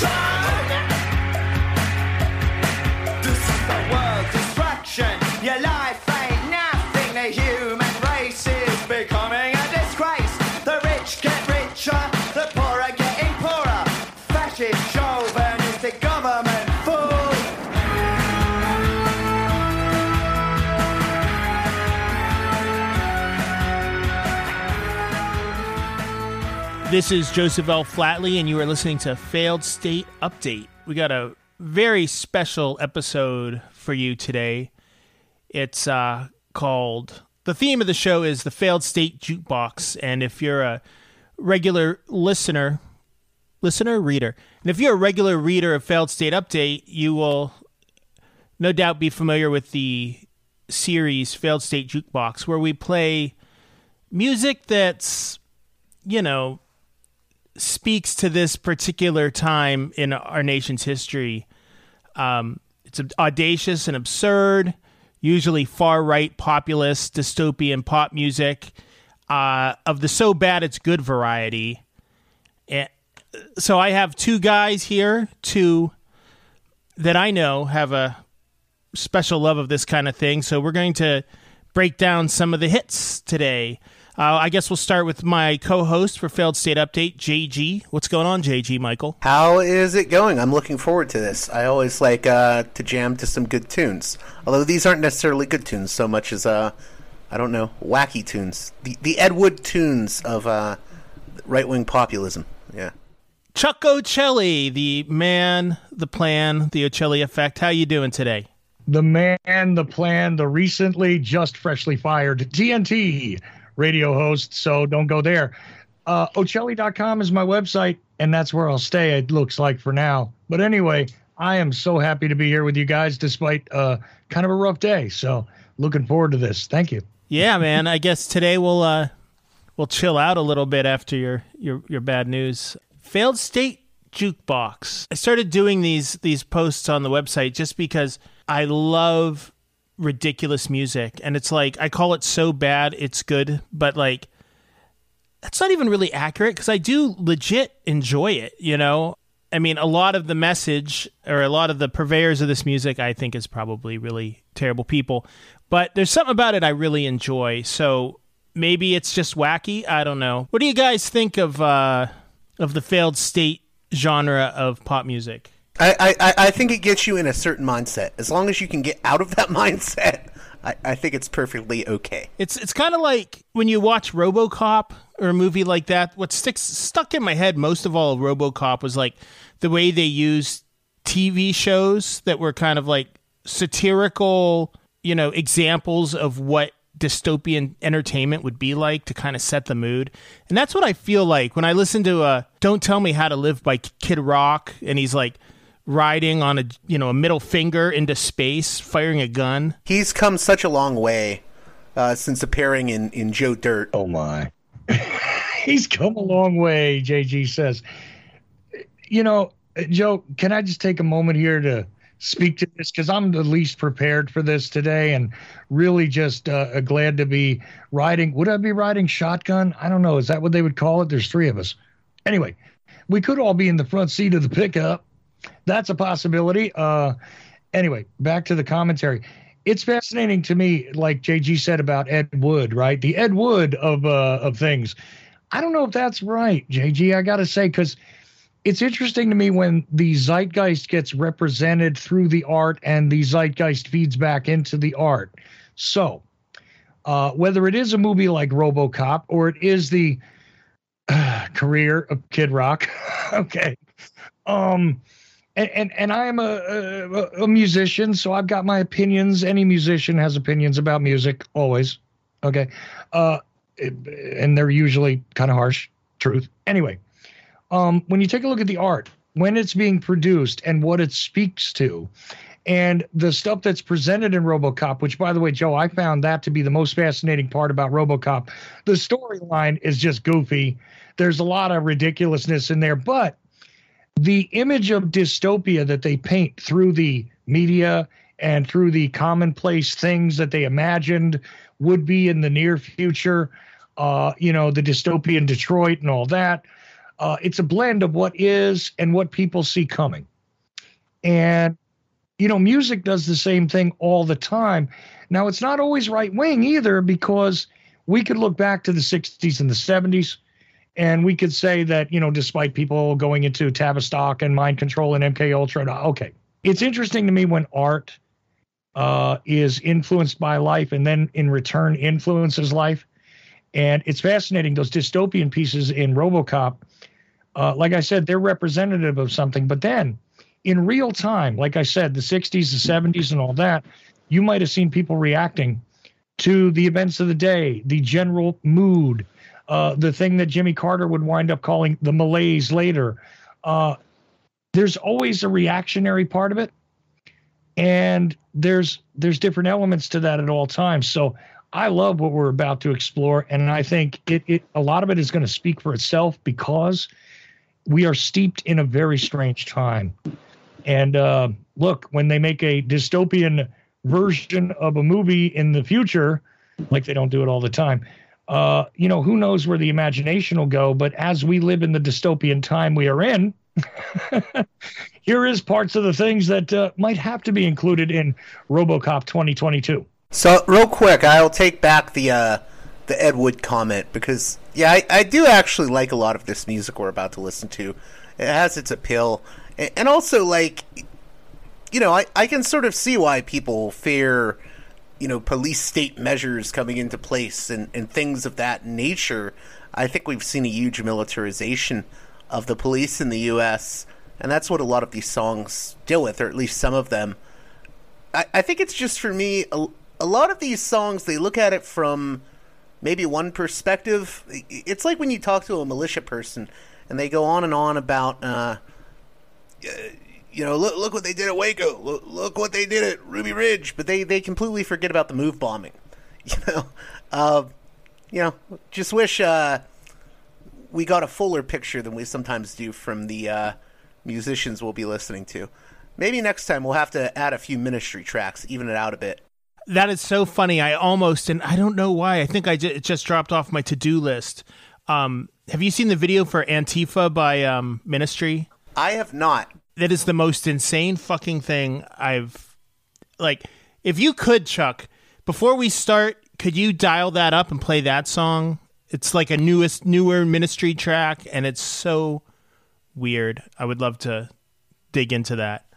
This This is Joseph L. Flatley, and you are listening to Failed State Update. We got a very special episode for you today. It's uh, called the theme of the show is the Failed State Jukebox, and if you're a regular listener, listener, reader, and if you're a regular reader of Failed State Update, you will no doubt be familiar with the series Failed State Jukebox, where we play music that's you know speaks to this particular time in our nation's history. Um, it's audacious and absurd, usually far right, populist, dystopian pop music uh, of the so bad it's good variety. And so I have two guys here, two that I know have a special love of this kind of thing. So we're going to break down some of the hits today. Uh, I guess we'll start with my co-host for Failed State Update, JG. What's going on, JG? Michael? How is it going? I'm looking forward to this. I always like uh, to jam to some good tunes. Although these aren't necessarily good tunes so much as, uh, I don't know, wacky tunes. The, the Ed Wood tunes of uh, right wing populism. Yeah. Chuck Ochelli, the man, the plan, the Ochelli effect. How you doing today? the man, the plan, the recently just freshly fired TNT radio host. So don't go there. Uh, Ochelli.com is my website, and that's where I'll stay, it looks like for now. But anyway, I am so happy to be here with you guys despite uh, kind of a rough day. So looking forward to this. Thank you. Yeah, man. I guess today we'll uh, we'll chill out a little bit after your your your bad news. Failed state jukebox. I started doing these these posts on the website just because I love ridiculous music and it's like I call it so bad it's good, but like that's not even really accurate because I do legit enjoy it, you know? I mean, a lot of the message or a lot of the purveyors of this music I think is probably really terrible people, but there's something about it I really enjoy. So maybe it's just wacky, I don't know. What do you guys think of uh of the failed state genre of pop music? I, I, I think it gets you in a certain mindset. As long as you can get out of that mindset, I, I think it's perfectly okay. It's it's kind of like when you watch RoboCop or a movie like that. What sticks stuck in my head most of all RoboCop was like the way they used TV shows that were kind of like satirical, you know, examples of what dystopian entertainment would be like to kind of set the mood. And that's what I feel like when I listen to uh Don't Tell Me How to Live by Kid Rock and he's like riding on a you know a middle finger into space firing a gun. He's come such a long way uh, since appearing in, in Joe Dirt. Oh, my. He's come a long way, JG says. You know, Joe, can I just take a moment here to speak to this? Because I'm the least prepared for this today and really just uh, glad to be riding. Would I be riding shotgun? I don't know. Is that what they would call it? There's three of us. Anyway, we could all be in the front seat of the pickup. That's a possibility. Uh, anyway, back to the commentary. It's fascinating to me, like JG said about Ed Wood, right? The Ed Wood of uh, of things. I don't know if that's right, JG. I got to say because it's interesting to me when the zeitgeist gets represented through the art and the zeitgeist feeds back into the art. So, uh, whether it is a movie like RoboCop or it is the uh, career of Kid Rock, okay, um, and and, and I am a, a, a musician, so I've got my opinions. Any musician has opinions about music, always, okay, uh, and they're usually kind of harsh. Truth, anyway um, when you take a look at the art, when it's being produced and what it speaks to, and the stuff that's presented in RoboCop, which by the way, Joe, I found that to be the most fascinating part about RoboCop. The storyline is just goofy. There's a lot of ridiculousness in there, but the image of dystopia that they paint through the media and through the commonplace things that they imagined would be in the near future, uh, you know, the dystopian Detroit and all that uh, it's a blend of what is and what people see coming. And, you know, music does the same thing all the time. Now, it's not always right wing either, because we could look back to the 60s and the 70s, and we could say that, you know, despite people going into Tavistock and mind control and MK Ultra, okay. It's interesting to me when art uh, is influenced by life and then in return influences life. And it's fascinating, those dystopian pieces in Robocop uh, like I said, they're representative of something. But then in real time, like I said, the 60s, the 70s, and all that, you might have seen people reacting to the events of the day, the general mood, uh, the thing that Jimmy Carter would wind up calling the malaise later. Uh, there's always a reactionary part of it, and there's there's different elements to that at all times. So I love what we're about to explore, and I think it, it a lot of it is going to speak for itself because we are steeped in a very strange time. And uh, look, when they make a dystopian version of a movie in the future, like they don't do it all the time, uh, you know, who knows where the imagination will go. But as we live in the dystopian time we are in, here is parts of the things that uh, might have to be included in RoboCop 2022. So, real quick, I'll take back the uh, the Ed Wood comment because yeah, I, I do actually like a lot of this music we're about to listen to. It has its appeal, and, also like you know, I, I can sort of see why people fear, you know, police state measures coming into place and, and things of that nature. I think we've seen a huge militarization of the police in the U.S., and that's what a lot of these songs deal with, or at least some of them. I, I think it's just for me, a, a lot of these songs, they look at it from maybe one perspective. It's like when you talk to a militia person and they go on and on about, uh, you know, look, look what they did at Waco. Look, look, what they did at Ruby Ridge. But they, they completely forget about the move bombing. You know, uh, you know, just wish uh, we got a fuller picture than we sometimes do from the uh, musicians we'll be listening to. Maybe next time we'll have to add a few ministry tracks, even it out a bit. That is so funny. I almost, and I don't know why. I think I j- it just dropped off my to do list. Um, have you seen the video for Antifa by um, Ministry? I have not. That is the most insane fucking thing I've like. If you could, Chuck, before we start, could you dial that up and play that song? It's like a newest, newer Ministry track, and it's so weird. I would love to dig into that.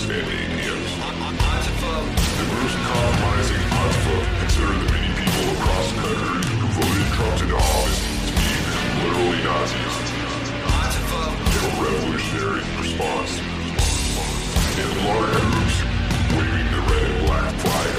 understanding yes. The Bruce compromising Hotfoot considered the many people across the country who voted Trump into office to be literally Nazis. They were revolutionary in response. In large groups waving the red and black flag.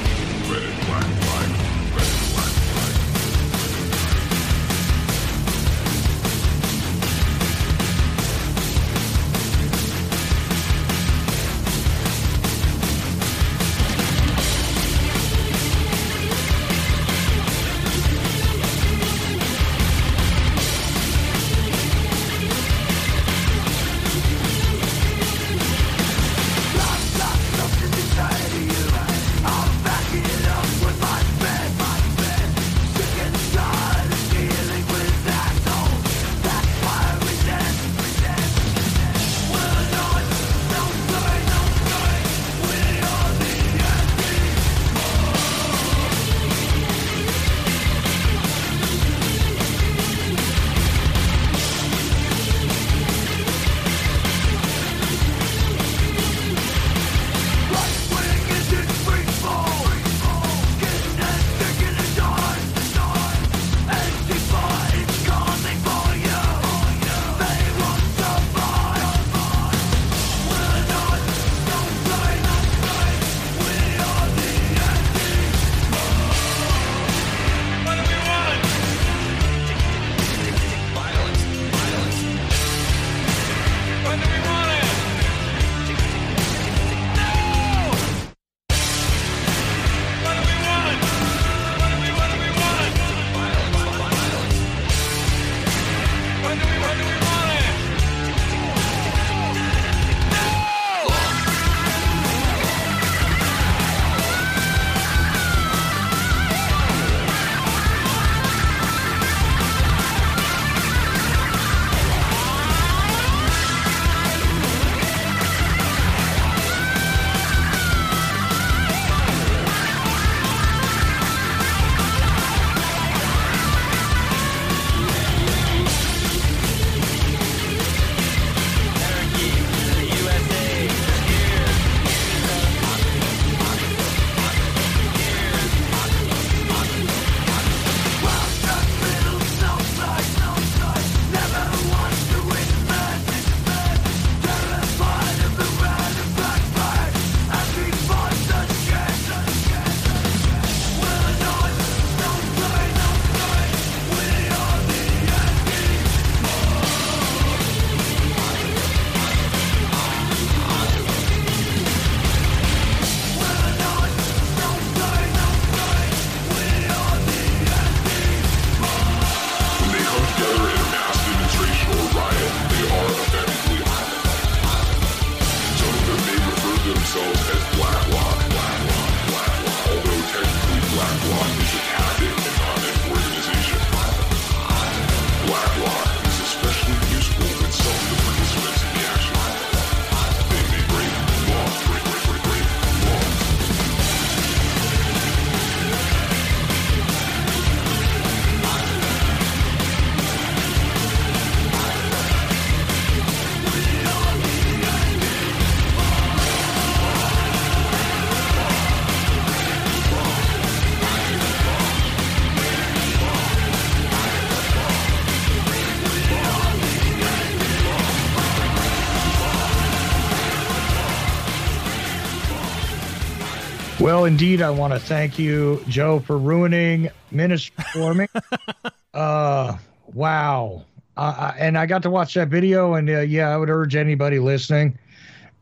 Well, indeed, I want to thank you, Joe, for ruining ministry for me. uh, wow. Uh, and I got to watch that video, and uh, yeah, I would urge anybody listening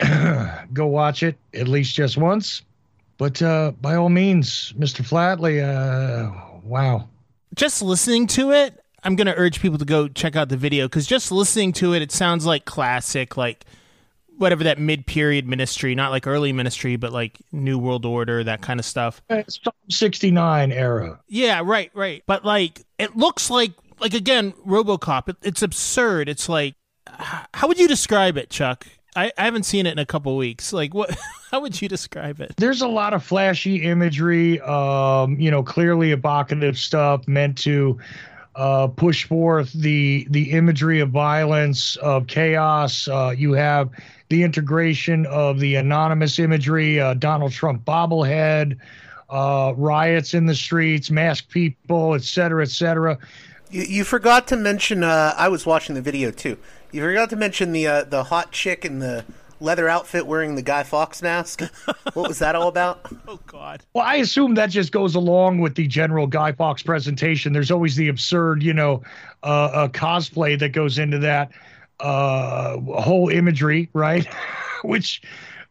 go watch it at least just once. But uh, by all means, Mr. Flatley, uh, wow. just listening to it, I'm going to urge people to go check out the video because just listening to it, it sounds like classic, like whatever that mid period ministry, not like early ministry, but like New World Order, that kind of stuff. It's Psalm 69 era. Yeah, right, right. But like, it looks like, like again, Robocop. It, it's absurd. It's like, how would you describe it, Chuck? I, I haven't seen it in a couple weeks. Like, what? How would you describe it? there's a lot of flashy imagery um you know clearly evocative stuff meant to uh push forth the the imagery of violence of chaos uh you have the integration of the anonymous imagery uh donald trump bobblehead uh riots in the streets masked people et cetera et cetera You, you forgot to mention. Uh, I was watching the video too. You forgot to mention the uh, the hot chick in the leather outfit wearing the Guy Fawkes mask. what was that all about? Oh God. Well, I assume that just goes along with the general Guy Fawkes presentation. There's always the absurd, you know, uh, uh, cosplay that goes into that uh, whole imagery, right? Which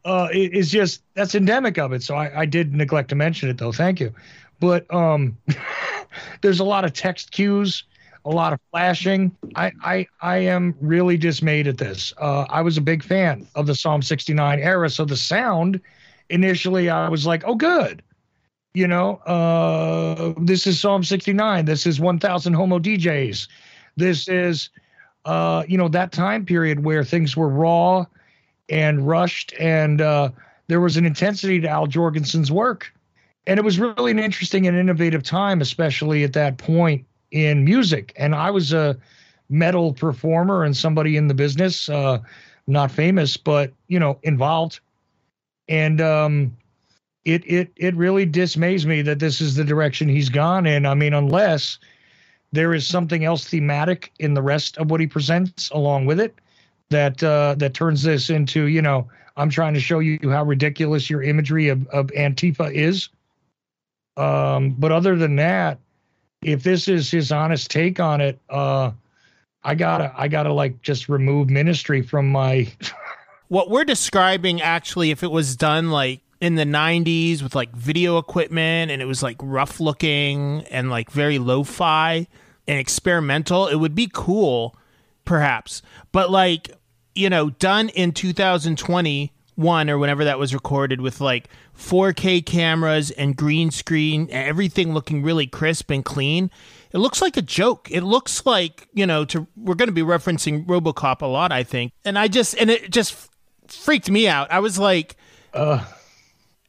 uh, is just that's endemic of it. So I, I did neglect to mention it, though. Thank you. But um, there's a lot of text cues, a lot of flashing. I I, I am really dismayed at this. Uh, I was a big fan of the Psalm 69 era, so the sound initially I was like, oh, good. You know, uh, this is Psalm 69. This is 1000 Homo DJs. This is, uh, you know, that time period where things were raw and rushed, and uh, there was an intensity to Al Jourgensen's work. And it was really an interesting and innovative time, especially at that point in music. And I was a metal performer and somebody in the business, uh, not famous, but, you know, involved and um, it it it really dismays me that this is the direction he's gone in. I mean, unless there is something else thematic in the rest of what he presents along with it that uh, that turns this into you know I'm trying to show you how ridiculous your imagery of of Antifa is. Um, but other than that, if this is his honest take on it, uh, I gotta I gotta like just remove ministry from my What we're describing actually, if it was done like in the 90s with like video equipment and it was like rough looking and like very lo fi and experimental, it would be cool, perhaps. But like, you know, done in 2021 or whenever that was recorded with like 4K cameras and green screen, everything looking really crisp and clean. It looks like a joke. It looks like, you know, to we're going to be referencing RoboCop a lot, I think. And I just and it just freaked me out. I was like uh,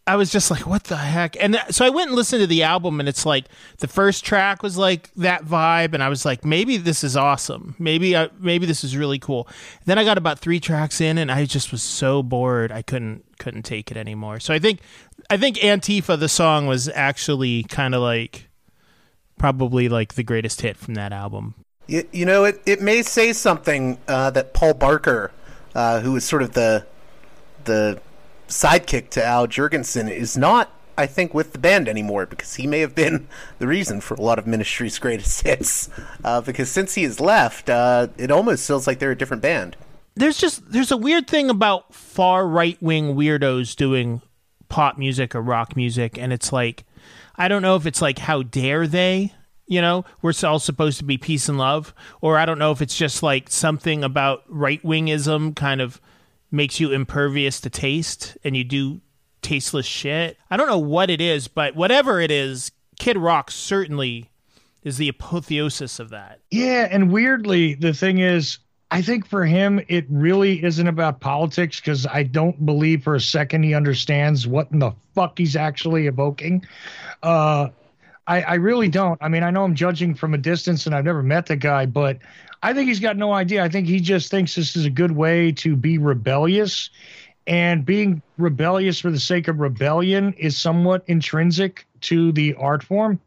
I was just like, what the heck? And th- so I went and listened to the album, and it's like the first track was like that vibe, and I was like, maybe this is awesome. Maybe I, maybe this is really cool. Then I got about three tracks in, and I just was so bored, I couldn't couldn't take it anymore. So I think I think Antifa, the song, was actually kind of like probably like the greatest hit from that album. You, you know, it, it may say something uh, that Paul Barker, uh, was sort of the the sidekick to Al Jourgensen, is not, I think, with the band anymore because he may have been the reason for a lot of Ministry's greatest hits. Uh, because since he has left, uh, it almost feels like they're a different band. there's just there's a weird thing about far right wing weirdos doing pop music or rock music and it's like I don't know if it's like how dare they you know we're all supposed to be peace and love or I don't know if it's just like something about right wingism kind of makes you impervious to taste and you do tasteless shit I don't know what it is but whatever it is Kid Rock certainly is the apotheosis of that Yeah, and weirdly, the thing is, I think for him, it really isn't about politics because I don't believe for a second he understands what in the fuck he's actually evoking. Uh, I, I really don't. I mean, I know I'm judging from a distance and I've never met the guy, but I think he's got no idea. I think he just thinks this is a good way to be rebellious. And being rebellious for the sake of rebellion is somewhat intrinsic to the art form.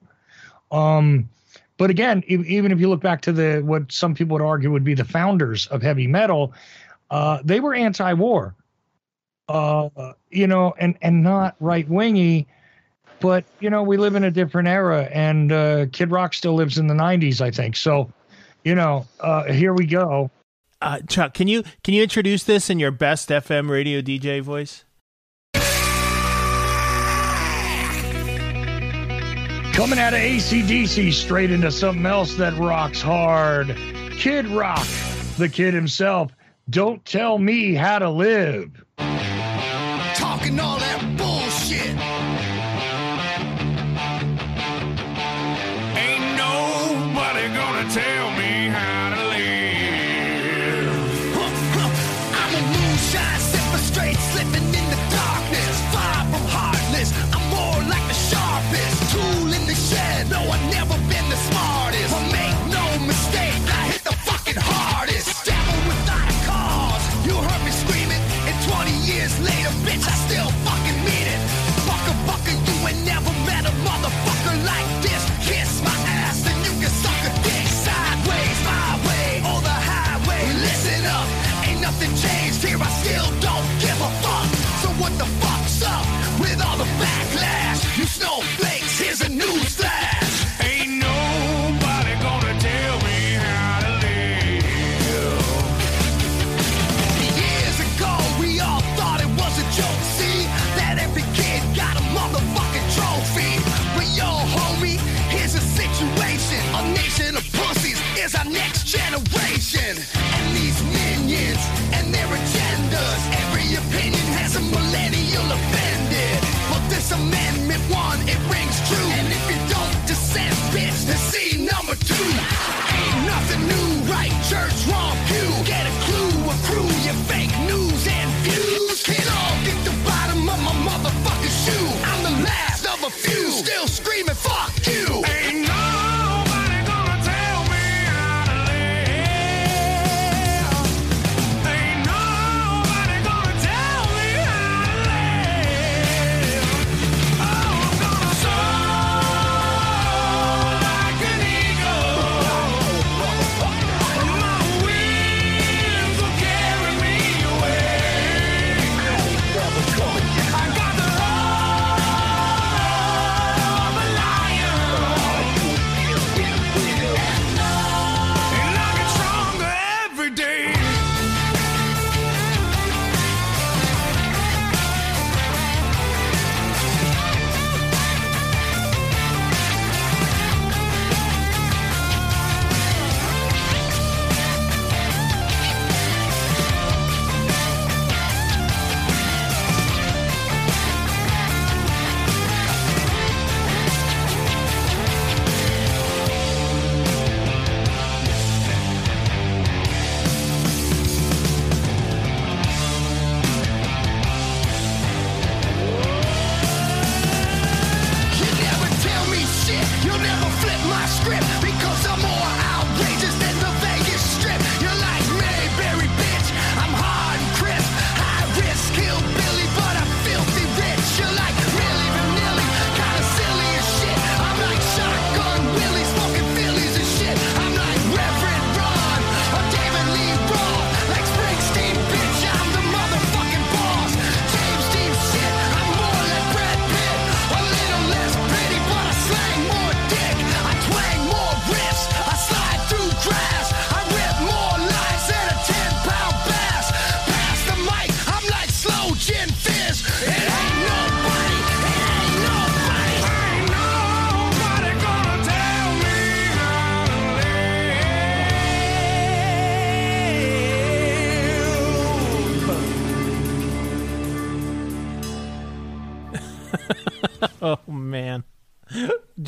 Um, but again, even if you look back to the what some people would argue would be the founders of heavy metal, uh, they were anti-war, uh, you know, and and not right wingy. But you know, we live in a different era, and uh, Kid Rock still lives in the '90s, I think. So, you know, uh, here we go. Uh, Chuck, can you can you introduce this in your best FM radio DJ voice? Coming out of ACDC straight into something else that rocks hard. Kid Rock, the kid himself. Don't tell me how to live. talking all that bullshit.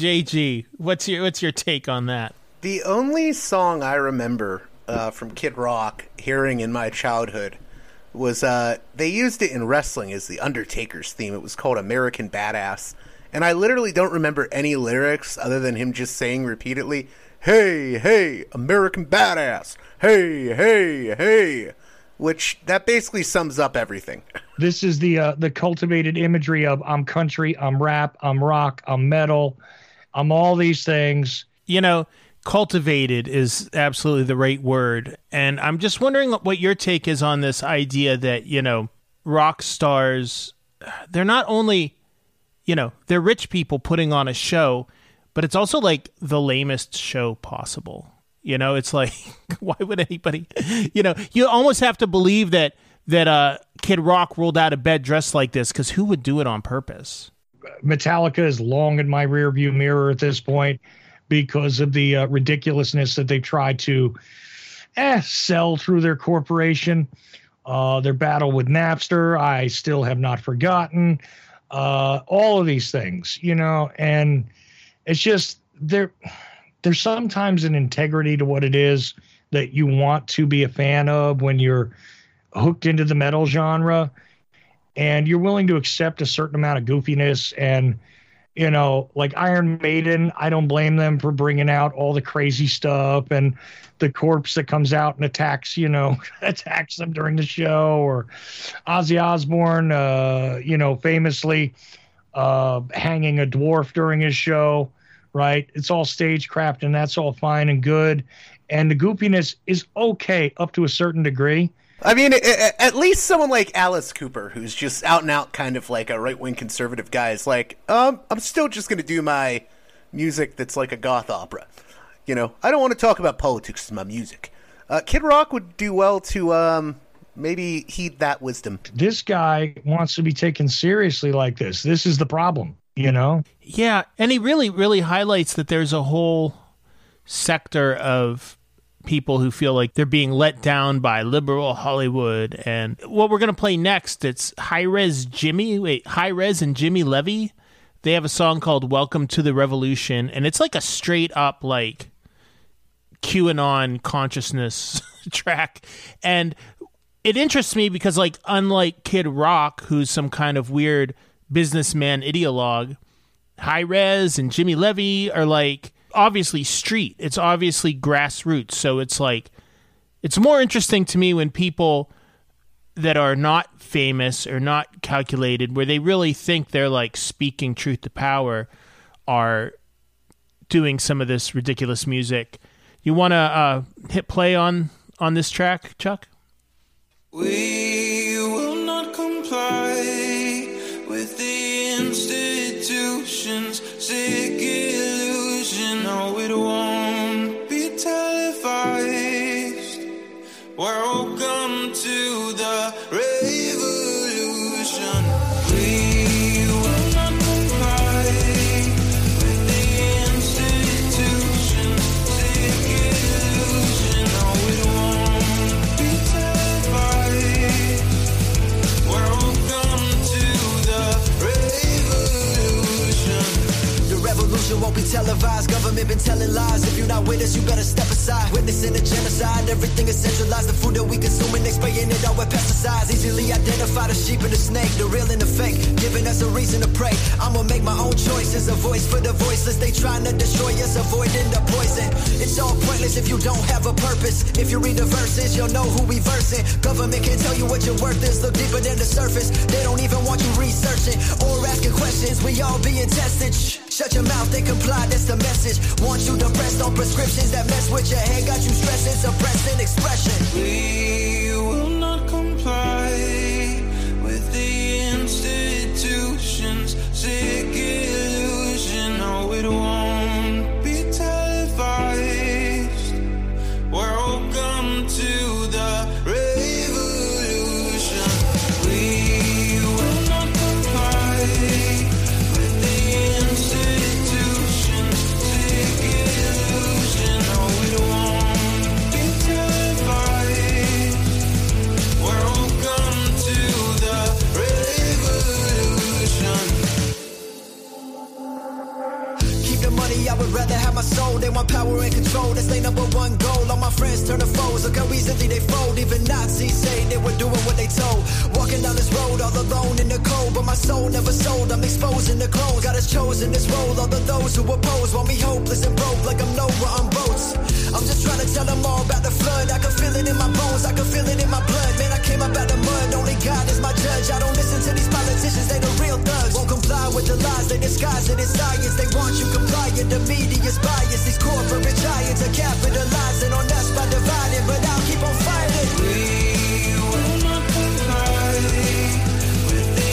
JG, what's your what's your take on that? The only song I remember uh, from Kid Rock hearing in my childhood was uh, they used it in wrestling as the Undertaker's theme. It was called American Badass. And I literally don't remember any lyrics other than him just saying repeatedly, Hey, hey, American Badass. Hey, hey, hey. Which that basically sums up everything. This is the uh, the cultivated imagery of I'm country, I'm rap, I'm rock, I'm metal, I'm all these things. You know, cultivated is absolutely the right word, and I'm just wondering what your take is on this idea that you know rock stars, they're not only, you know, they're rich people putting on a show, but it's also like the lamest show possible. You know, it's like why would anybody? You know, you almost have to believe that that uh, Kid Rock rolled out of bed dressed like this because who would do it on purpose? Metallica is long in my rearview mirror at this point because of the uh, ridiculousness that they tried to eh, sell through their corporation. Uh, their battle with Napster, I still have not forgotten. Uh, all of these things, you know, and it's just there. There's sometimes an integrity to what it is that you want to be a fan of when you're hooked into the metal genre and you're willing to accept a certain amount of goofiness and you know like iron maiden i don't blame them for bringing out all the crazy stuff and the corpse that comes out and attacks you know attacks them during the show or ozzy osbourne uh you know famously uh hanging a dwarf during his show right? It's all stagecraft and that's all fine and good. And the goofiness is okay up to a certain degree I mean, a- a- at least someone like Alice Cooper, who's just out and out kind of like a right wing conservative guy, is like, um, I'm still just going to do my music that's like a goth opera. You know, I don't want to talk about politics in my music. Uh, Kid Rock would do well to um, maybe heed that wisdom. This guy wants to be taken seriously like this. This is the problem, you know? Yeah, and he really, really highlights that there's a whole sector of people who feel like they're being let down by liberal Hollywood. And what we're gonna play next, it's Hi-Rez Jimmy. Wait, Hi-Rez and Jimmy Levy. They have a song called "Welcome to the Revolution," and it's like a straight up like QAnon consciousness track. And it interests me because, like, unlike Kid Rock, who's some kind of weird businessman ideologue, Hi-Rez and Jimmy Levy are like obviously street. It's obviously grassroots. So it's like it's more interesting to me when people that are not famous or not calculated, where they really think they're like speaking truth to power, are doing some of this ridiculous music. You want to uh, hit play on on this track, Chuck? We will not comply with the institution's sick televised. Welcome to the revolution won't be televised. Government been telling lies. If you're not with us, you better step aside. Witnessing a genocide. Everything is centralized. The food that we consume and spraying it all with pesticides. Easily identify the sheep and the snake, the real and the fake. Giving us a reason to pray. I'ma make my own choices. A voice for the voiceless. They trying to destroy us, avoiding the poison. It's all pointless if you don't have a purpose. If you read the verses, you'll know who we versing. Government can't tell you what your worth is. Look deeper than the surface. They don't even want you researching or asking questions. We all being tested. Shh. Shut your mouth, they comply, that's the message. Want you to press on prescriptions that mess with your head, got you stressing, suppressing expression. We will not comply with the institution's sick soul. They want power and control, that's their number one goal. All my friends turn to foes, look how easily they fold. Even Nazis say they were doing what they told. Walking down this road all alone in the cold, but my soul never sold. I'm exposing the clothes. God has chosen this role. All of those who oppose want me hopeless and broke, like I'm Noah on boats. I'm just trying to tell them all about the flood. I can feel it in my bones, I can feel it in my blood. Man, I came up out the mud, only God is my judge. I don't listen to these politicians, they the real thugs. Won't comply with the lies, they disguise it as science. They want you compliant, the media's bias. These corporate giants are capitalizing on us by dividing, but I'll keep on fighting. We will not comply with the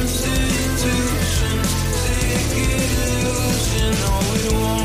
institution's sick illusion. No, it won't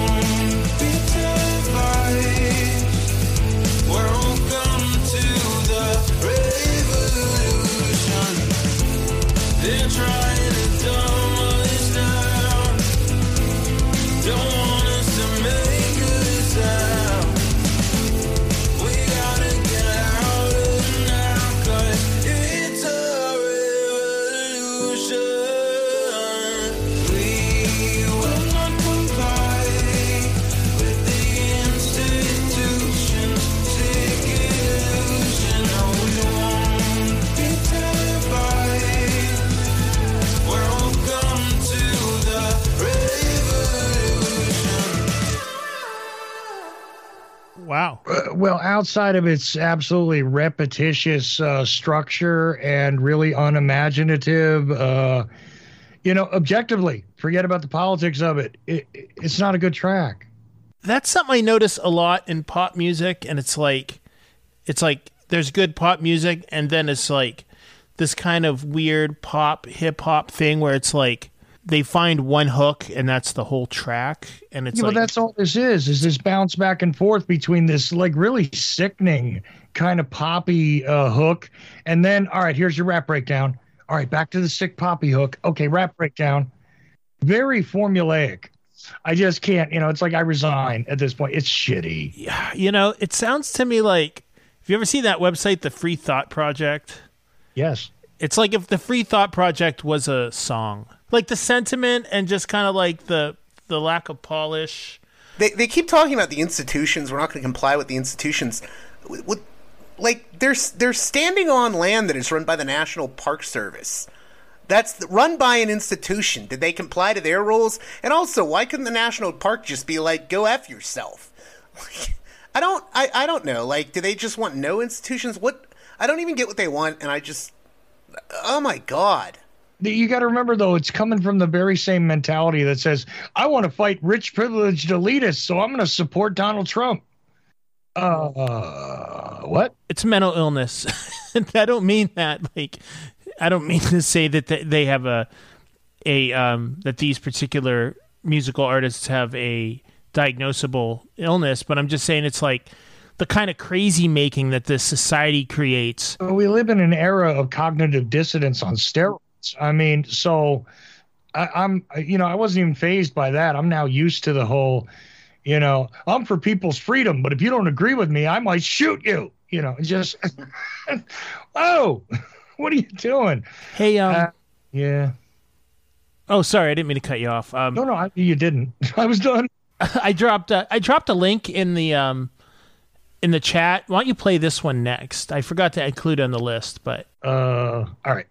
outside of its absolutely repetitious uh, structure and really unimaginative, uh, you know, objectively, forget about the politics of it. it. It's not a good track. That's something I notice a lot in pop music, and it's like, it's like there's good pop music, and then it's like this kind of weird pop hip hop thing where it's like they find one hook and that's the whole track, and it's yeah, like but that's all this is, is this bounce back and forth between this like really sickening kind of poppy uh, hook. And then, all right, here's your rap breakdown. All right, back to the sick poppy hook. Okay, rap breakdown. Very formulaic. I just can't, you know, it's like I resign at this point. It's shitty. yeah, you know, it sounds to me like. Have you ever seen that website, the Free Thought Project? Yes. It's like if the Free Thought Project was a song, like the sentiment and just kind of like the the lack of polish. They they keep talking about the institutions. We're not going to comply with the institutions. Like they're they're standing on land that is run by the National Park Service. That's run by an institution. Did they comply to their rules? And also, why couldn't the national park just be like, "Go f yourself"? I don't. I, I don't know. Like, do they just want no institutions? What? I don't even get what they want, and I just. Oh my god. You got to remember, though, it's coming from the very same mentality that says, I want to fight rich, privileged elitists, so I'm going to support Donald Trump. Uh, what? It's mental illness. I don't mean that like I don't mean to say that they- have a a um that these particular musical artists have a diagnosable illness, but I'm just saying it's like the kind of crazy making that this society creates. We live in an era of cognitive dissonance on steroids. I mean, so I, I'm, you know, I wasn't even fazed by that. I'm now used to the whole, you know, I'm for people's freedom, but if you don't agree with me, I might shoot you. You know, just, oh, what are you doing? Hey, um, Uh, yeah. oh, sorry, I didn't mean to cut you off. Um, No, no, I, you didn't. I was done. I dropped a, I dropped a link in the um in the chat. Why don't you play this one next? I forgot to include it on the list, but Uh, all right.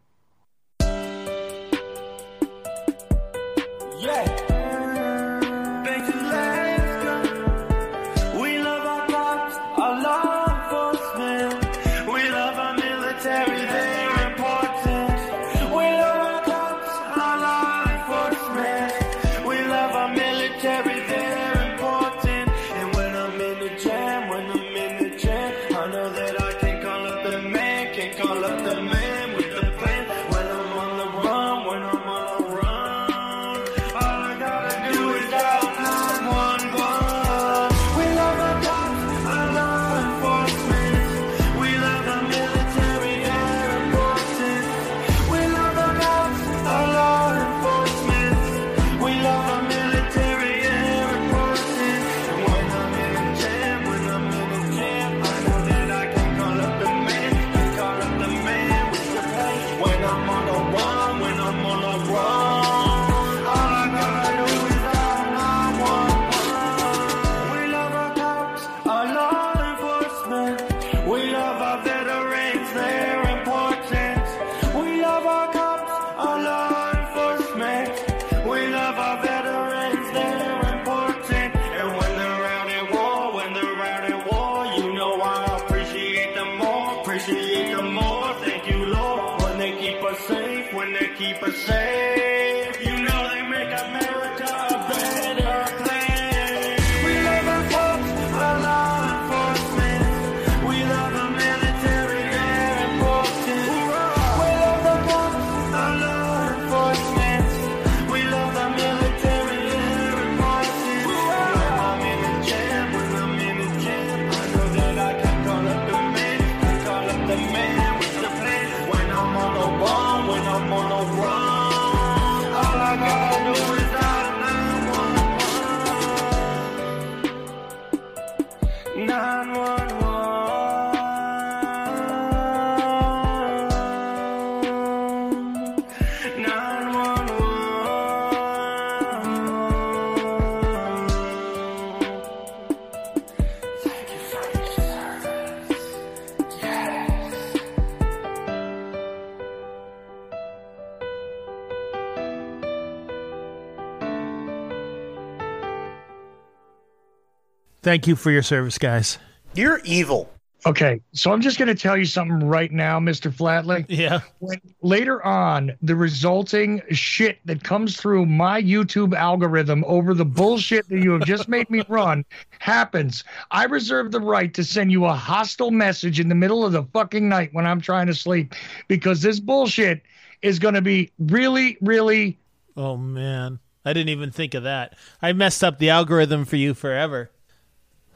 Thank you for your service, guys. You're evil. Okay, so I'm just going to tell you something right now, Mr. Flatley. Yeah. When later on, the resulting shit that comes through my YouTube algorithm over the bullshit that you have just made me run happens, I reserve the right to send you a hostile message in the middle of the fucking night when I'm trying to sleep because this bullshit is going to be really, really. Oh man, I didn't even think of that. I messed up the algorithm for you forever.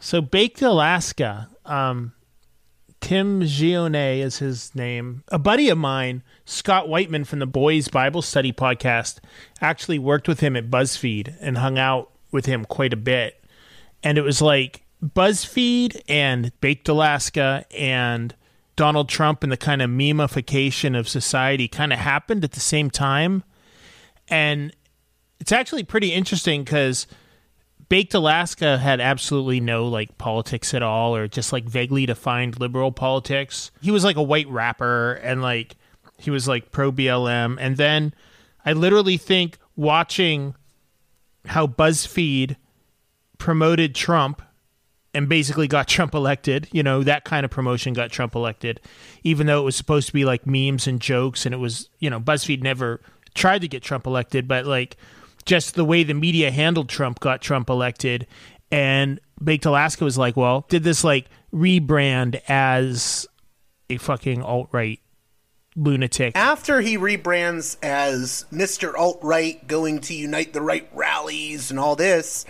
So Baked Alaska, um, Tim Gionet is his name. A buddy of mine, Scott Whiteman from the Boys Bible Study podcast, actually worked with him at BuzzFeed and hung out with him quite a bit. And it was like BuzzFeed and Baked Alaska and Donald Trump and the kind of memification of society kind of happened at the same time. And it's actually pretty interesting because Baked Alaska had absolutely no like politics at all, or just like vaguely defined liberal politics. He was like a white rapper, and like he was like pro BLM. And then I literally think watching how BuzzFeed promoted Trump and basically got Trump elected. You know, that kind of promotion got Trump elected, even though it was supposed to be like memes and jokes. And it was, you know, BuzzFeed never tried to get Trump elected, but like just the way the media handled Trump got Trump elected. And Baked Alaska was like, well, did this like rebrand as a fucking alt right lunatic. After he rebrands as Mr. Alt Right, going to unite the right rallies and all this,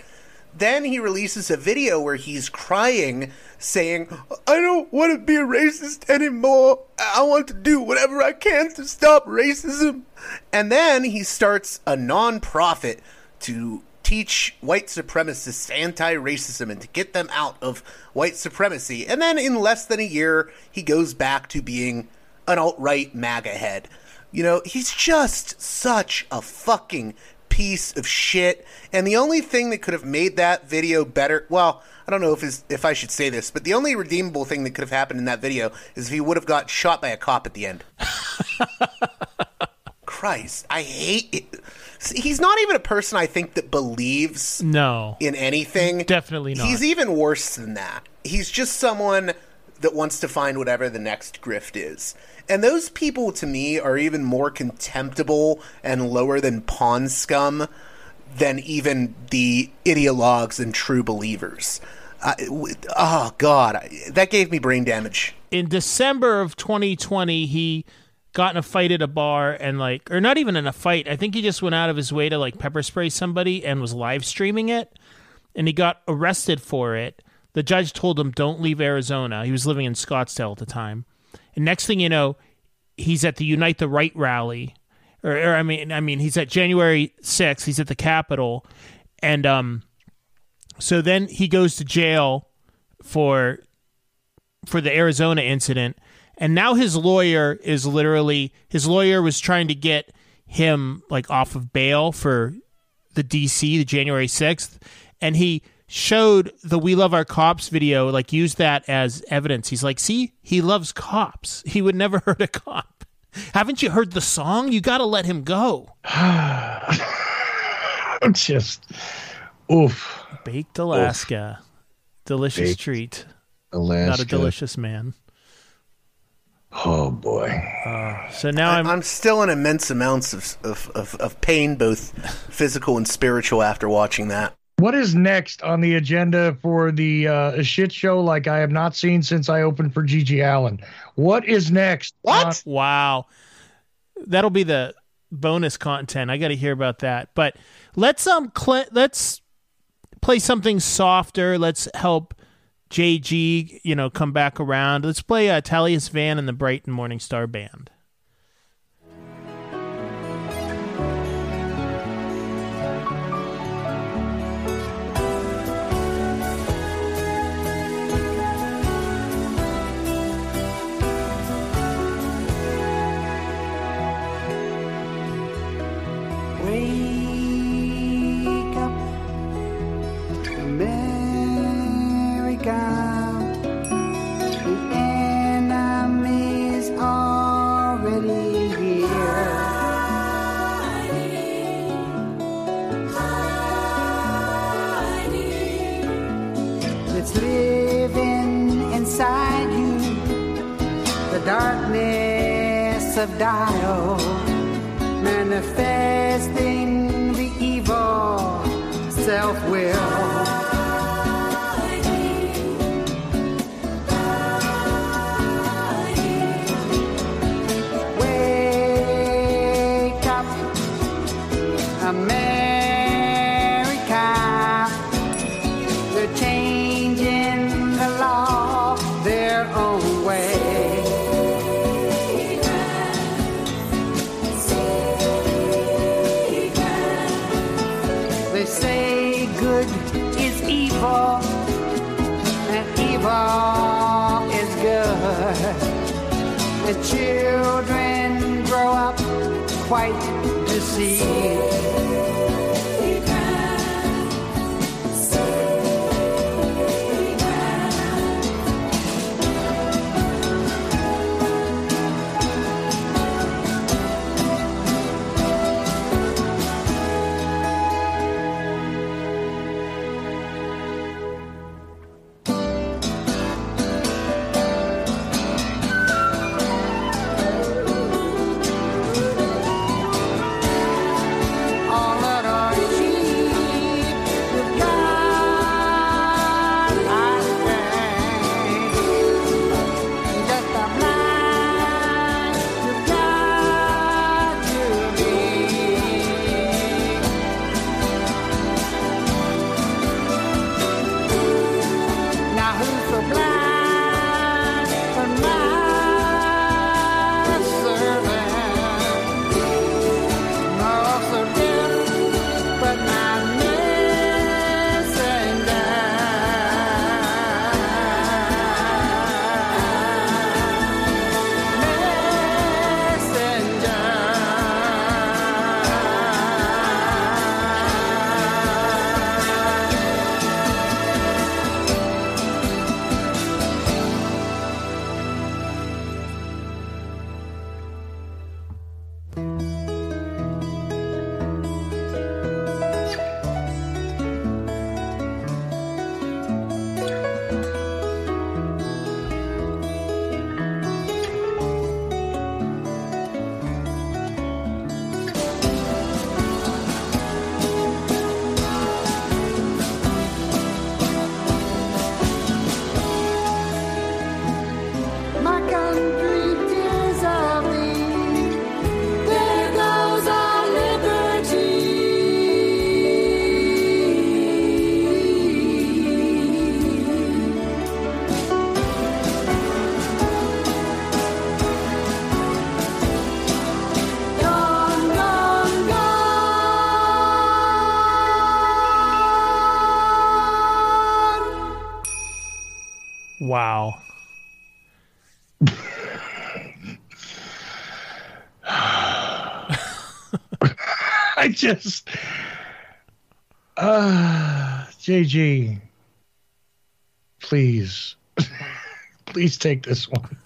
then he releases a video where he's crying, saying, I don't want to be a racist anymore. I want to do whatever I can to stop racism. And then he starts a non-profit to teach white supremacists anti racism and to get them out of white supremacy. And then in less than a year, he goes back to being an alt right MAGA head. You know, he's just such a fucking piece of shit. And the only thing that could have made that video better, well, I don't know if if I should say this, but the only redeemable thing that could have happened in that video is if he would have got shot by a cop at the end. Christ, I hate it. He's not even a person I think that believes No. in anything. Definitely not. He's even worse than that. He's just someone that wants to find whatever the next grift is. And those people to me are even more contemptible and lower than pawn scum than even the ideologues and true believers. Uh, oh God, that gave me brain damage. in December of 2020, he got in a fight at a bar and like, or not even in a fight. I think he just went out of his way to like pepper spray somebody and was live streaming it, and he got arrested for it. The judge told him, "Don't leave Arizona." He was living in Scottsdale at the time, and next thing you know, he's at the Unite the Right rally, or, or I mean, I mean, he's at January 6th. He's at the Capitol, and um, so then he goes to jail for for the Arizona incident. And now his lawyer is literally his lawyer was trying to get him like off of bail for the DC, the January 6th, and he showed the We Love Our Cops video, like used that as evidence. He's like, "See, he loves cops. He would never hurt a cop." Haven't you heard the song? You got to let him go. Just oof. Baked Alaska. Delicious Baked treat. Alaska. Not a delicious man. Oh boy. Uh, so now I'm, I'm I'm still in immense amounts of, of, of, of pain, both physical and spiritual, after watching that. What is next on the agenda for the uh, shit show like I have not seen since I opened for GG Allin? What is next? What? Wow. That'll be the bonus content. I got to hear about that. But let's um cl- let's play something softer. Let's help JG, you know, come back around. Let's play uh, Tallius Van and the Bright and Morning Star Band. Dial, manifesting the evil self The children grow up quite deceived. Just, uh, JG, please, please take this one.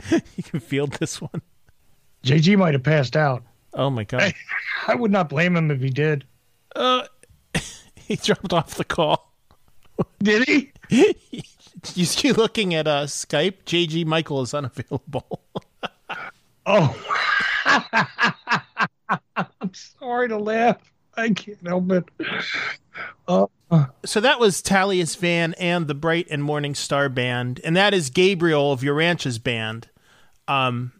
You can field this one. JG might have passed out. Oh my god. I would not blame him if he did. Uh, he dropped off the call. Did he? You see, looking at uh, Skype, JG Michael is unavailable. Oh, I'm sorry to laugh. I can't help it. Uh, so that was Tallius Van and the Bright and Morning Star Band, and that is Gabriel of Urantia's band. Um,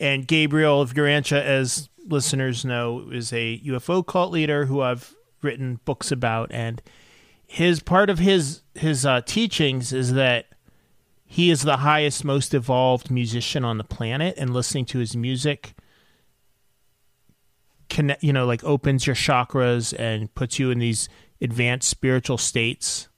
and Gabriel of Urantia, as listeners know, is a UFO cult leader who I've written books about, and his part of his his uh, teachings is that he is the highest, most evolved musician on the planet, and listening to his music connect you know like opens your chakras and puts you in these advanced spiritual states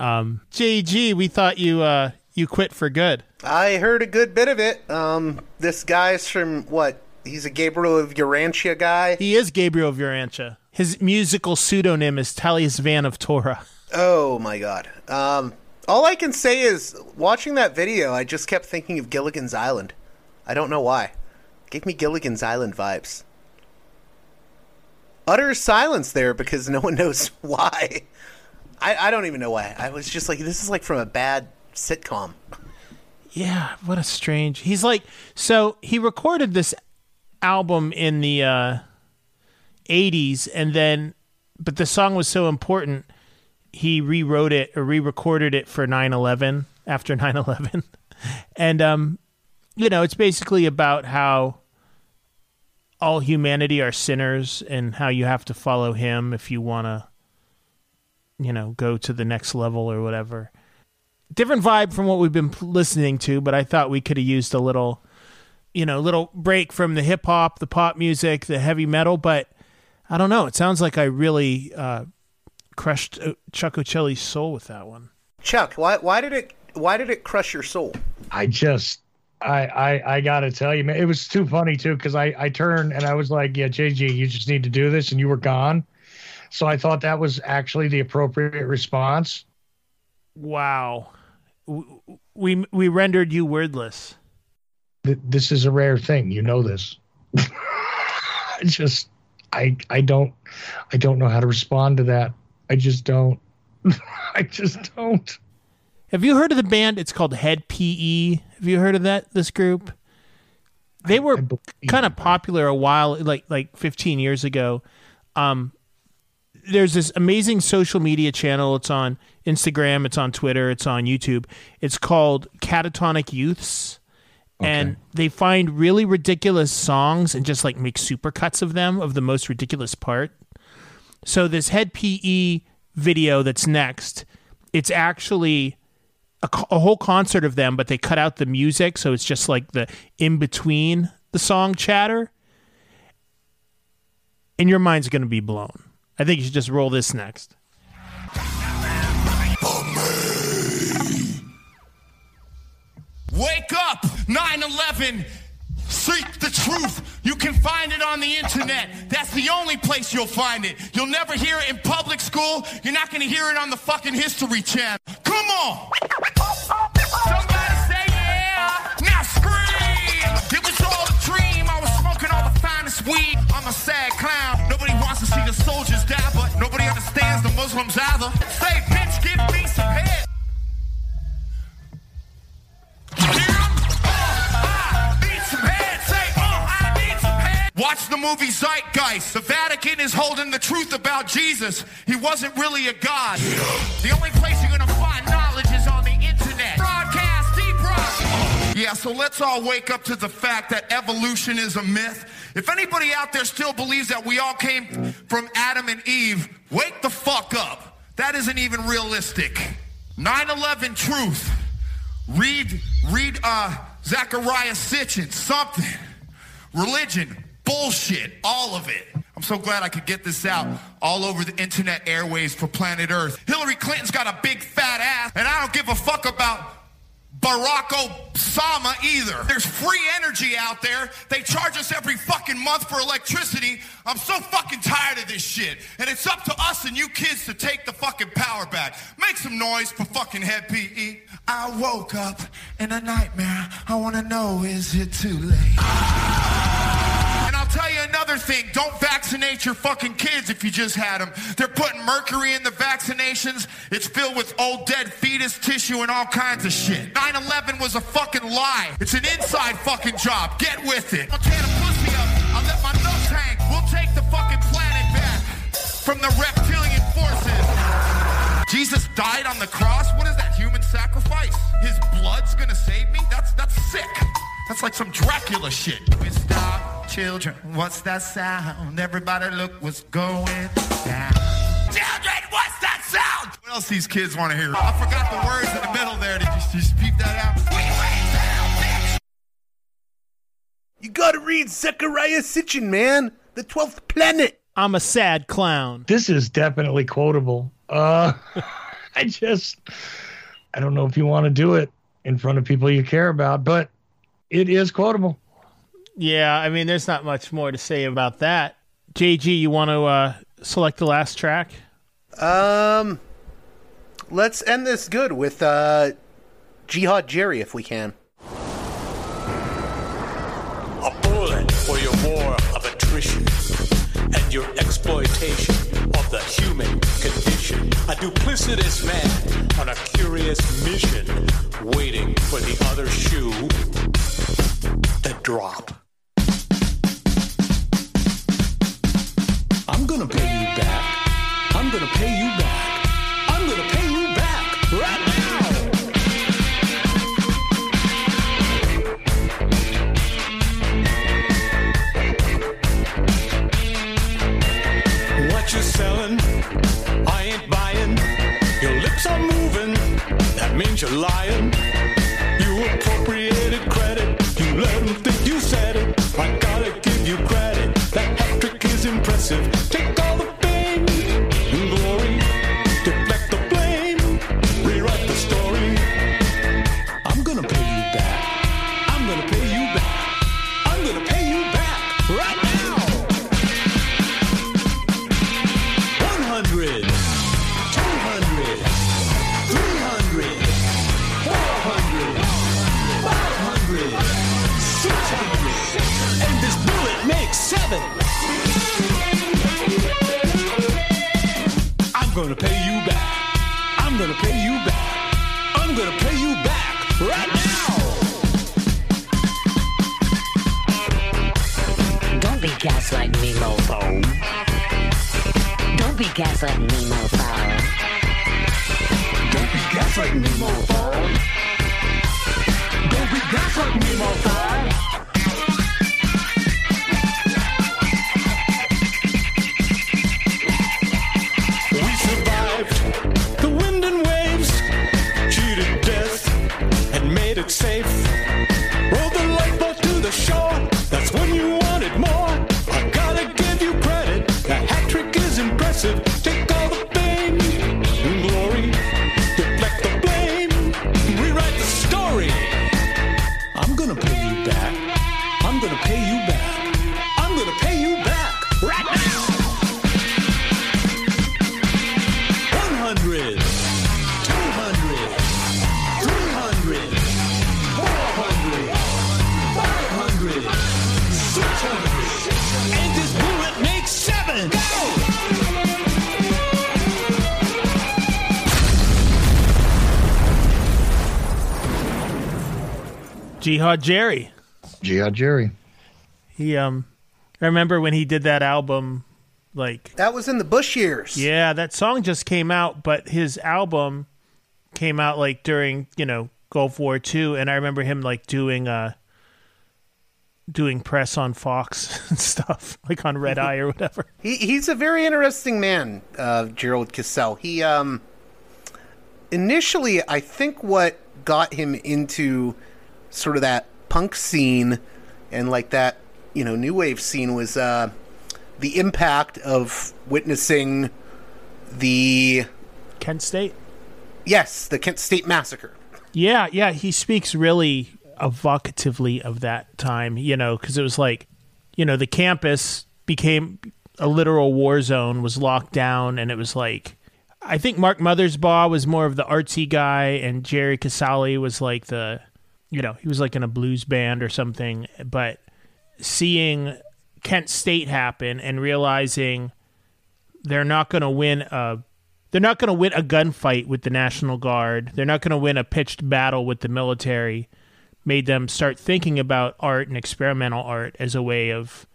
um jg we thought you uh you quit for good I heard a good bit of it. Um, this guy's from what? He's a Gabriel of Urantia guy. he is gabriel of urantia his musical pseudonym is Tallius van of torah Oh my god. Um, all I can say is watching that video, I just kept thinking of Gilligan's Island. I don't know why. Gave me Gilligan's Island vibes. Utter silence there because no one knows why. I, I don't even know why. I was just like, this is like from a bad sitcom. Yeah, what a strange. He's like so he recorded this album in the uh 80s and then but the song was so important he rewrote it or re-recorded it for 9/11 after 9/11. and um you know, it's basically about how all humanity are sinners and how you have to follow him if you want to you know, go to the next level or whatever different vibe from what we've been p- listening to, but I thought we could have used a little, you know, little break from the hip hop, the pop music, the heavy metal. But I don't know. It sounds like I really uh, crushed uh, Chuck Ochelli's soul with that one. Chuck, why why did it why did it crush your soul? I just, I, I, I gotta tell you, man, it was too funny too because I, I turned and I was like, yeah, JG, you just need to do this, and you were gone. So I thought that was actually the appropriate response. Wow, we we rendered you wordless. This is a rare thing, you know this. I just, I, I don't, I don't know how to respond to that. I just don't. I just don't. Have you heard of the band? It's called Hed PE. Have you heard of that? This group. They were kind of popular a while, like like 15 years ago. Um, there's this amazing social media channel. It's on Instagram. It's on Twitter. It's on YouTube. It's called Catatonic Youths, and they find really ridiculous songs and just like make supercuts of them of the most ridiculous part. So this Hed PE video that's next, it's actually a, a whole concert of them, but they cut out the music, so it's just like the in between the song chatter. And your mind's going to be blown. I think you should just roll this next. Wake up! 9 11. Seek the truth. You can find it on the internet. That's the only place you'll find it. You'll never hear it in public school. You're not going to hear it on the fucking History Channel. Come on! Weed. I'm a sad clown. Nobody wants to see the soldiers die, but nobody understands the Muslims either. Say, bitch, give me some head. Watch the movie Zeitgeist. The Vatican is holding the truth about Jesus. He wasn't really a god. The only place you're gonna find knowledge is on the internet. Broadcast, deep rock. Yeah, so let's all wake up to the fact that evolution is a myth. If anybody out there still believes that we all came from Adam and Eve, wake the fuck up. That isn't even realistic. 9-11 truth. Read, read, uh, Zecharia Sitchin, something. Religion, bullshit, all of it. I'm so glad I could get this out all over the internet airways for planet Earth. Hillary Clinton's got a big fat ass, and I don't give a fuck about Barack Obama either. There's free energy out there. They charge us every fucking month for electricity. I'm so fucking tired of this shit. And it's up to us and you kids to take the fucking power back. Make some noise for fucking Hed PE. I woke up in a nightmare. I wanna know, is it too late? Another thing. Don't vaccinate your fucking kids if you just had them. They're putting mercury in the vaccinations. It's filled with old dead fetus tissue and all kinds of shit. 9-11 was a fucking lie. It's an inside fucking job. Get with it. I'll tear the pussy up. I'll let my nuts hang. We'll take the fucking planet back from the reptilian forces. Jesus died on the cross? What is that, human sacrifice? His blood's gonna save me? That's that's sick. That's like some Dracula shit. Stop, children. What's that sound? Everybody look what's going down. Children, what's that sound? What else these kids want to hear? I forgot the words in the middle there. Did you just peep that out? We raised hell. You gotta read Zecharia Sitchin, man. The twelfth planet. I'm a sad clown. This is definitely quotable. Uh, I just, I don't know if you want to do it in front of people you care about, but it is quotable. Yeah, I mean, there's not much more to say about that. JG, you want to uh, select the last track? Um, let's end this good with uh, Jihad Jerry, if we can. A bullet for your war of attrition and your exploitation of the human condition. A duplicitous man on a curious mission, waiting for the other shoe to drop. Gonna pay you back. I'm gonna pay you back. I'm gonna pay you back right now. What you selling? I ain't buying. Your lips are moving. That means you're lying. Gaslighting me, mofo. Don't be gaslighting me, mofo. Don't be gaslighting me, mofo. Jihad Jerry. Jihad Jerry. He um, I remember when he did that album, like That was in the Bush years. yeah, that song just came out, but his album came out like during you know Gulf War Two, and I remember him like doing uh doing press on Fox and stuff, like on Red Eye or whatever. He, he's a very interesting man, uh, Gerald Casale. He um, initially, I think, what got him into sort of that punk scene and like that, you know, new wave scene was uh, the impact of witnessing the Kent State. yes, the Kent State massacre. Yeah, yeah, he speaks really evocatively of that time, you know, because it was like, you know, the campus became a literal war zone, was locked down, and it was like, I think Mark Mothersbaugh was more of the artsy guy, and Jerry Casale was like the, you know, he was like in a blues band or something. But seeing Kent State happen and realizing they're not going to win a they're not going to win a gunfight with the National Guard. They're not going to win a pitched battle with the military. Made them start thinking about art and experimental art as a way of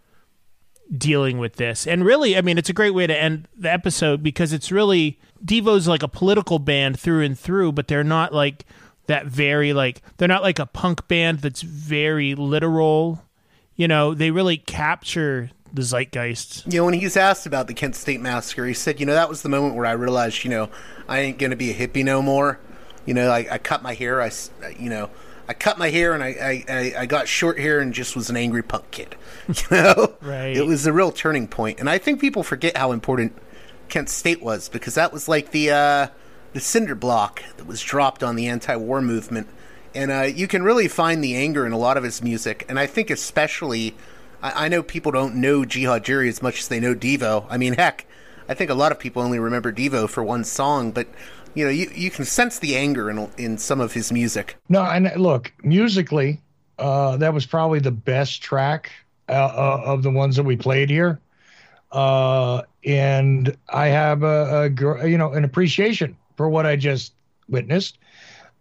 dealing with this. And really, I mean, it's a great way to end the episode because it's really Devo's like a political band through and through, but they're not like that very like they're not like a punk band that's very literal. You know, they really capture the zeitgeist. You know, when he's asked about the Kent State massacre, he said, you know, that was the moment where I realized, you know, I ain't going to be a hippie no more. You know, I, I cut my hair. I, you know, I cut my hair and I, I, I, I got short hair and just was an angry punk kid. You know, Right. It was a real turning point, and I think people forget how important Kent State was because that was like the uh, the cinder block that was dropped on the anti-war movement, and uh, you can really find the anger in a lot of his music, and I think especially. I, I know people don't know Jihad Jerry as much as they know Devo. I mean, heck, I think a lot of people only remember Devo for one song, but you know, you, you can sense the anger in in some of his music. No, and look, musically, uh, that was probably the best track uh, uh, of the ones that we played here. uh, and I have a, a you know an appreciation for what I just witnessed.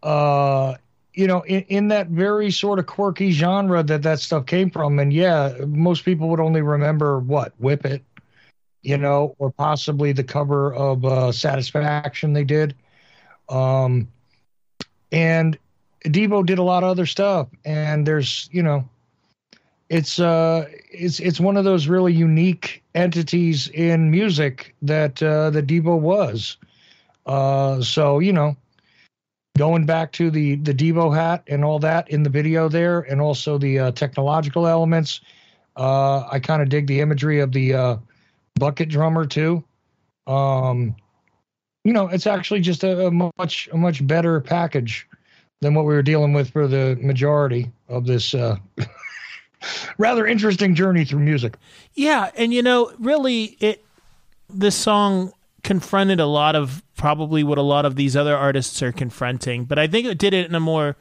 Uh, you know, in, in that very sort of quirky genre that that stuff came from, and yeah, most people would only remember what Whip It, you know, or possibly the cover of uh, Satisfaction they did. Um, and Devo did a lot of other stuff, and there's you know, it's uh, it's it's one of those really unique entities in music that uh, the Devo was. Uh, so you know, going back to the the Devo hat and all that in the video there, and also the uh, technological elements. Uh, I kind of dig the imagery of the uh, bucket drummer too. Um, you know, it's actually just a, a much a much better package than what we were dealing with for the majority of this uh, rather interesting journey through music. Yeah, and you know, really, it this song confronted a lot of probably what a lot of these other artists are confronting, but I think it did it in a more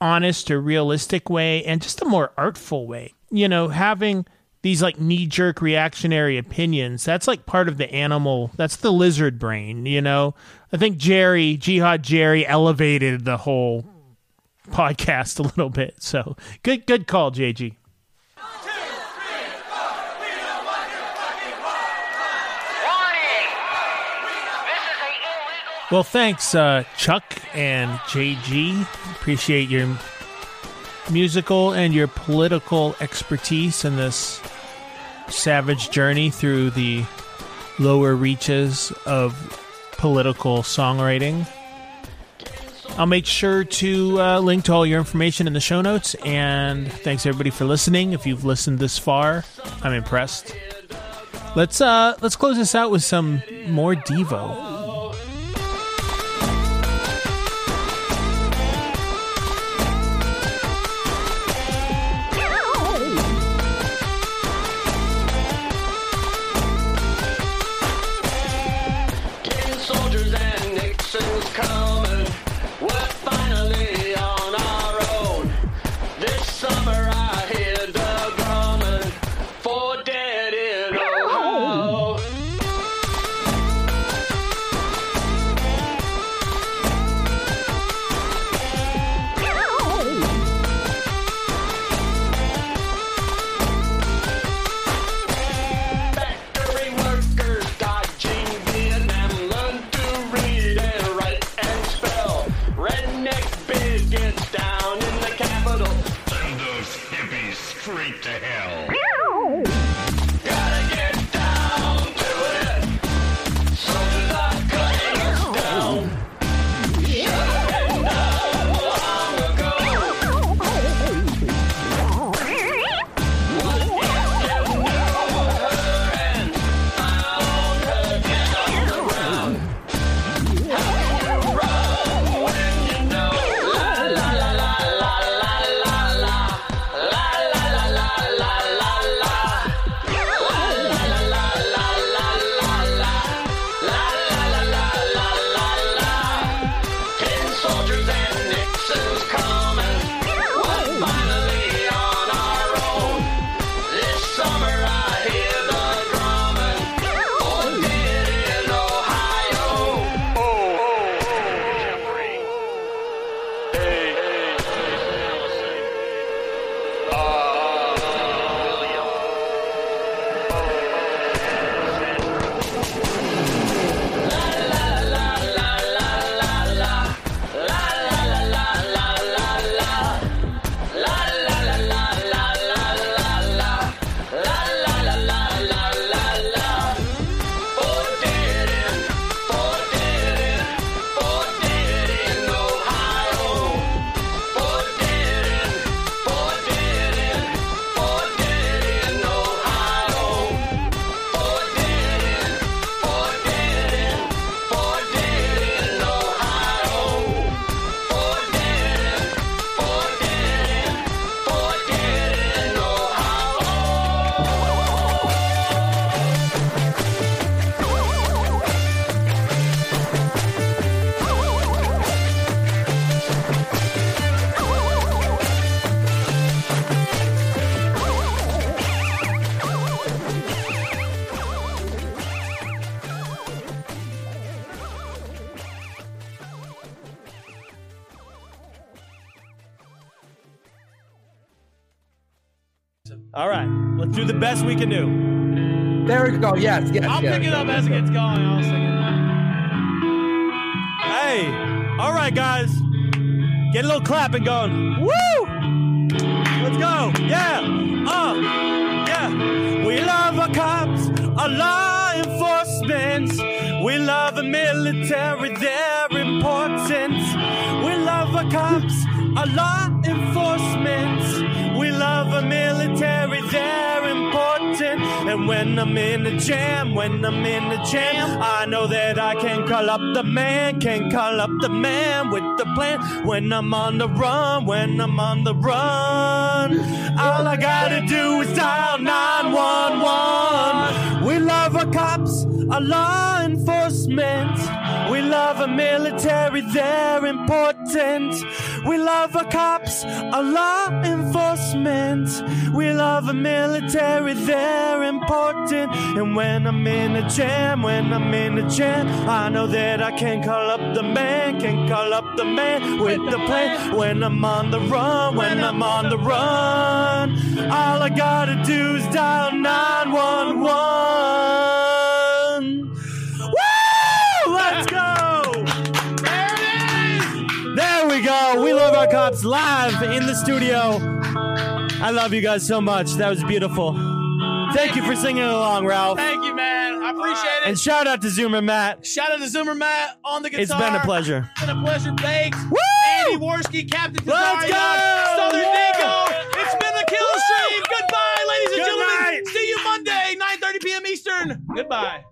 honest or realistic way and just a more artful way. You know, having these like knee jerk reactionary opinions, that's like part of the animal, that's the lizard brain, you know? I think Jerry, Jihad Jerry, elevated the whole podcast a little bit. So good, good call, JG. Well, thanks, uh, Chuck and JG. Appreciate your musical and your political expertise in this savage journey through the lower reaches of political songwriting. I'll make sure to uh, link to all your information in the show notes. And thanks everybody for listening. If you've listened this far, I'm impressed. Let's uh let's close this out with some more Devo. All right, let's do the best we can do. There we go. Yes, yes. I'll yes. pick it up as it gets going. I'll sing it. Hey, all right, guys, get a little clapping going. Woo! Let's go. Yeah. Uh. Yeah. We love our cops, our law enforcement. We love the military, their importance. We love our cops, our law When I'm in the jam, when I'm in the jam, I know that I can call up the man, can call up the man with the plan. When I'm on the run, when I'm on the run, all I gotta do is dial 911. We love our cops, our law enforcement. We love our military, they're important. We love our cops, our law enforcement. We love our military, they're important. And when I'm in a jam, when I'm in a jam, I know that I can call up the man, can call up the man with the plan. When I'm on the run, when I'm on the run, all I gotta do is dial 911. We love our cops live in the studio. I love you guys so much. That was beautiful. Thank you for singing along, Ralph. Thank you, man. I appreciate it. And shout out to Zoomer Matt. Shout out to Zoomer Matt on the guitar. It's been a pleasure. It's been a pleasure. Thanks. Woo! Andy Warski, Captain Let's go! Southern Yeah! Dingo. It's been the Kill Stream. Goodbye, ladies and Good gentlemen. night. See you Monday, 9.30 p.m. Eastern. Goodbye.